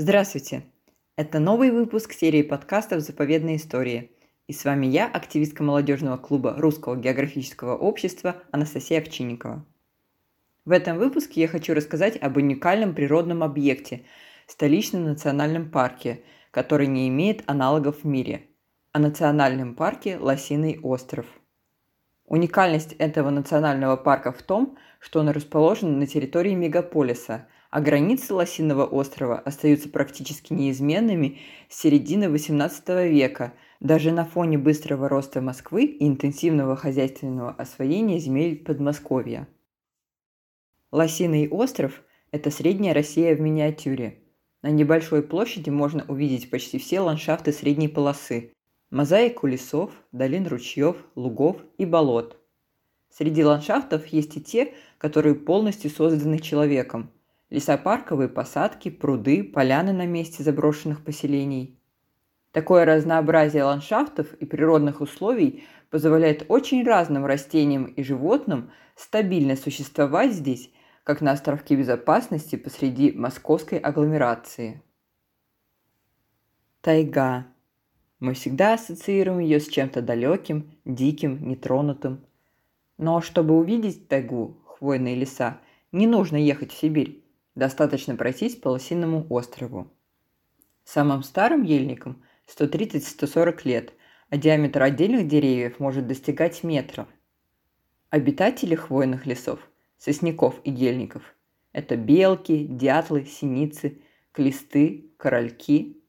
Здравствуйте! Это новый выпуск серии подкастов «Заповедные истории». И с вами я, активистка молодежного клуба Русского географического общества Анастасия Овчинникова. В этом выпуске я хочу рассказать об уникальном природном объекте – столичном национальном парке, который не имеет аналогов в мире, о национальном парке Лосиный остров. Уникальность этого национального парка в том, что он расположен на территории мегаполиса – а границы Лосиного острова остаются практически неизменными с середины XVIII века, даже на фоне быстрого роста Москвы и интенсивного хозяйственного освоения земель Подмосковья. Лосиный остров – это средняя Россия в миниатюре. На небольшой площади можно увидеть почти все ландшафты средней полосы – мозаику лесов, долин ручьев, лугов и болот. Среди ландшафтов есть и те, которые полностью созданы человеком – лесопарковые посадки, пруды, поляны на месте заброшенных поселений. Такое разнообразие ландшафтов и природных условий позволяет очень разным растениям и животным стабильно существовать здесь, как на островке безопасности посреди московской агломерации. Тайга. Мы всегда ассоциируем ее с чем-то далеким, диким, нетронутым. Но чтобы увидеть тайгу, хвойные леса, не нужно ехать в Сибирь. Достаточно пройтись по Лосиному острову. Самым старым ельникам 130-140 лет, а диаметр отдельных деревьев может достигать метра. Обитатели хвойных лесов, сосняков и ельников – это белки, дятлы, синицы, клесты, корольки.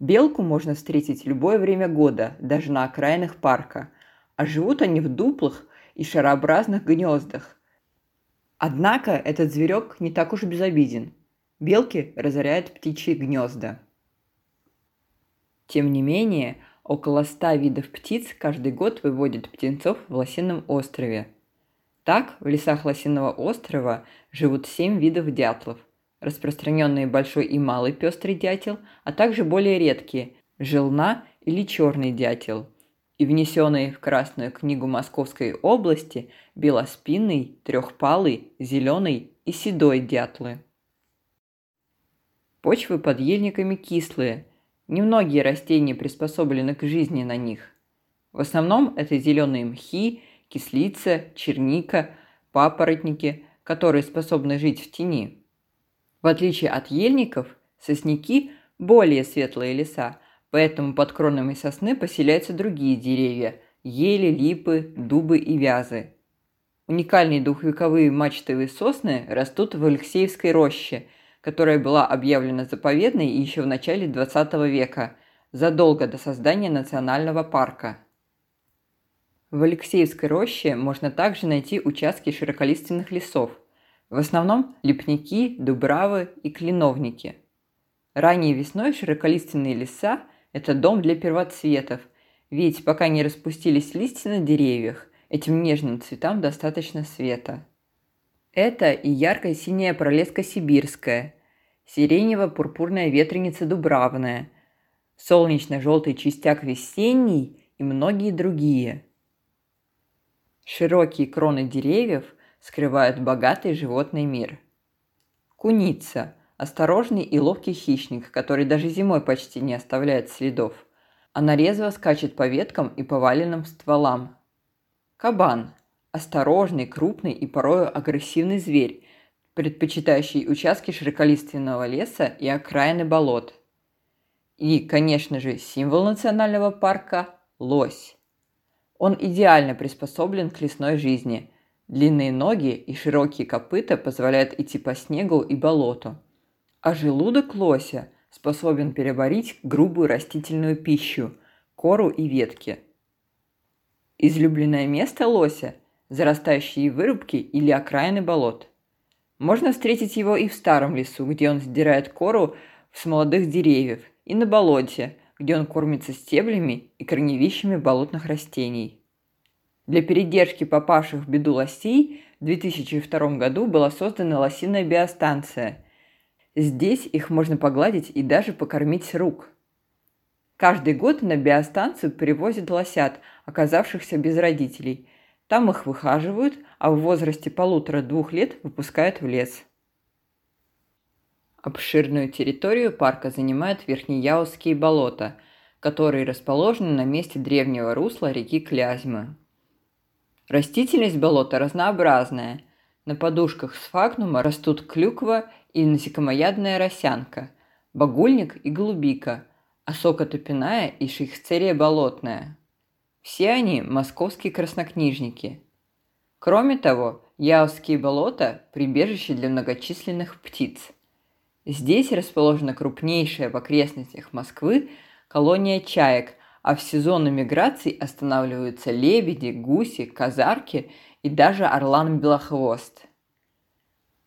Белку можно встретить любое время года, даже на окраинах парка, а живут они в дуплах и шарообразных гнездах – Однако этот зверек не так уж безобиден. Белки разоряют птичьи гнезда. Тем не менее, около ста видов птиц каждый год выводят птенцов в Лосином острове. Так, в лесах Лосиного острова живут семь видов дятлов, распространенные большой и малый пестрый дятел, а также более редкие – желна или черный дятел – и внесенные в Красную книгу Московской области белоспинный, трехпалый, зеленый и седой дятлы. Почвы под ельниками кислые, немногие растения приспособлены к жизни на них. В основном это зеленые мхи, кислица, черника, папоротники, которые способны жить в тени. В отличие от ельников, сосняки – более светлые леса, поэтому под кронами сосны поселяются другие деревья – ели, липы, дубы и вязы. Уникальные двухвековые мачтовые сосны растут в Алексеевской роще, которая была объявлена заповедной еще в начале XX века, задолго до создания национального парка. В Алексеевской роще можно также найти участки широколиственных лесов, в основном лепники, дубравы и кленовники. Ранней весной широколиственные леса это дом для первоцветов, ведь пока не распустились листья на деревьях, этим нежным цветам достаточно света. Это и яркая синяя пролеска сибирская, сиренево-пурпурная ветреница дубравная, солнечно-желтый чистяк весенний и многие другие. Широкие кроны деревьев скрывают богатый животный мир. Куница – Осторожный и ловкий хищник, который даже зимой почти не оставляет следов. Она резво скачет по веткам и поваленным стволам. Кабан. Осторожный, крупный и порою агрессивный зверь, предпочитающий участки широколиственного леса и окраины болот. И, конечно же, символ национального парка – лось. Он идеально приспособлен к лесной жизни. Длинные ноги и широкие копыта позволяют идти по снегу и болоту – а желудок лося способен переварить грубую растительную пищу, кору и ветки. Излюбленное место лося – зарастающие вырубки или окраины болот. Можно встретить его и в старом лесу, где он сдирает кору с молодых деревьев, и на болоте, где он кормится стеблями и корневищами болотных растений. Для передержки попавших в беду лосей в 2002 году была создана лосиная биостанция – Здесь их можно погладить и даже покормить с рук. Каждый год на биостанцию привозят лосят, оказавшихся без родителей. Там их выхаживают, а в возрасте полутора-двух лет выпускают в лес. Обширную территорию парка занимают Верхнеяузские болота, которые расположены на месте древнего русла реки Клязьмы. Растительность болота разнообразная. На подушках сфагнума растут клюква и насекомоядная росянка, багульник и голубика, осока топиная и шейхцерия болотная. Все они – московские краснокнижники. Кроме того, Яузские болота – прибежище для многочисленных птиц. Здесь расположена крупнейшая в окрестностях Москвы колония чаек, а в сезоны миграции останавливаются лебеди, гуси, казарки и даже орлан-белохвост.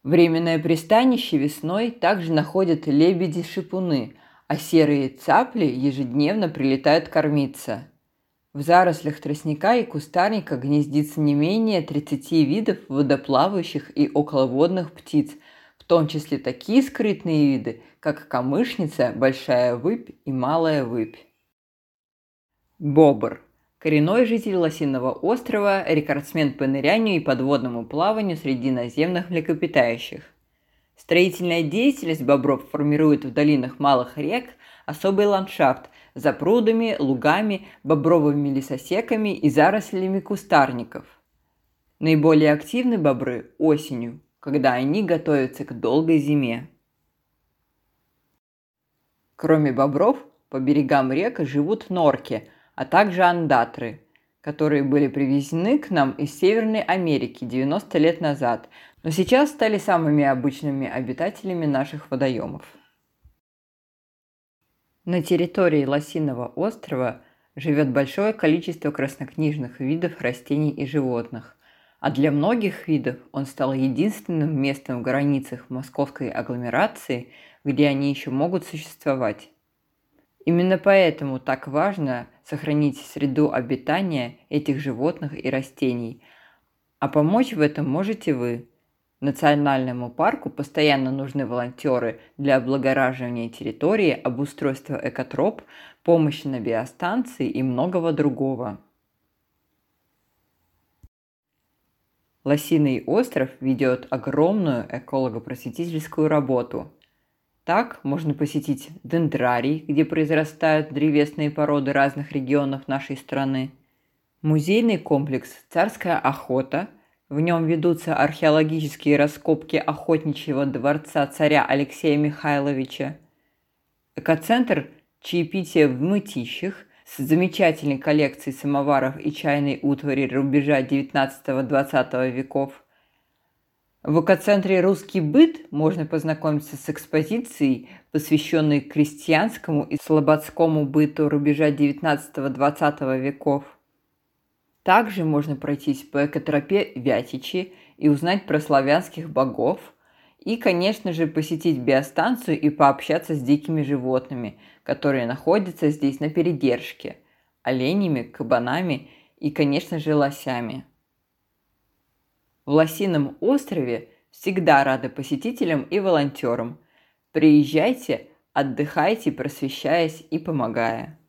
Временное пристанище весной также находят лебеди-шипуны, а серые цапли ежедневно прилетают кормиться – в зарослях тростника и кустарника гнездится не менее 30 видов водоплавающих и околоводных птиц, в том числе такие скрытные виды, как камышница, большая выпь и малая выпь. Бобр – коренной житель Лосиного острова, рекордсмен по нырянию и подводному плаванию среди наземных млекопитающих. Строительная деятельность бобров формирует в долинах малых рек особый ландшафт, за прудами, лугами, бобровыми лесосеками и зарослями кустарников. Наиболее активны бобры осенью, когда они готовятся к долгой зиме. Кроме бобров, по берегам рек живут норки, а также андатры, которые были привезены к нам из Северной Америки 90 лет назад, но сейчас стали самыми обычными обитателями наших водоемов. На территории Лосиного острова живет большое количество краснокнижных видов растений и животных, а для многих видов он стал единственным местом в границах московской агломерации, где они еще могут существовать. Именно поэтому так важно сохранить среду обитания этих животных и растений, а помочь в этом можете вы – Национальному парку постоянно нужны волонтеры для облагораживания территории, обустройства экотроп, помощи на биостанции и многого другого. Лосиный остров ведет огромную эколого-просветительскую работу. Так можно посетить дендрарий, где произрастают древесные породы разных регионов нашей страны, музейный комплекс «Царская охота», в нем ведутся археологические раскопки охотничьего дворца царя Алексея Михайловича. Экоцентр «Чаепитие в мытищах» с замечательной коллекцией самоваров и чайной утвари рубежа 19-20 веков. В экоцентре «Русский быт» можно познакомиться с экспозицией, посвященной крестьянскому и слободскому быту рубежа 19-20 веков. Также можно пройтись по экотропе Вятичи и узнать про славянских богов, и, конечно же, посетить биостанцию и пообщаться с дикими животными, которые находятся здесь на передержке – оленями, кабанами и, конечно же, лосями. В Лосином острове всегда рады посетителям и волонтерам. Приезжайте, отдыхайте, просвещаясь и помогая.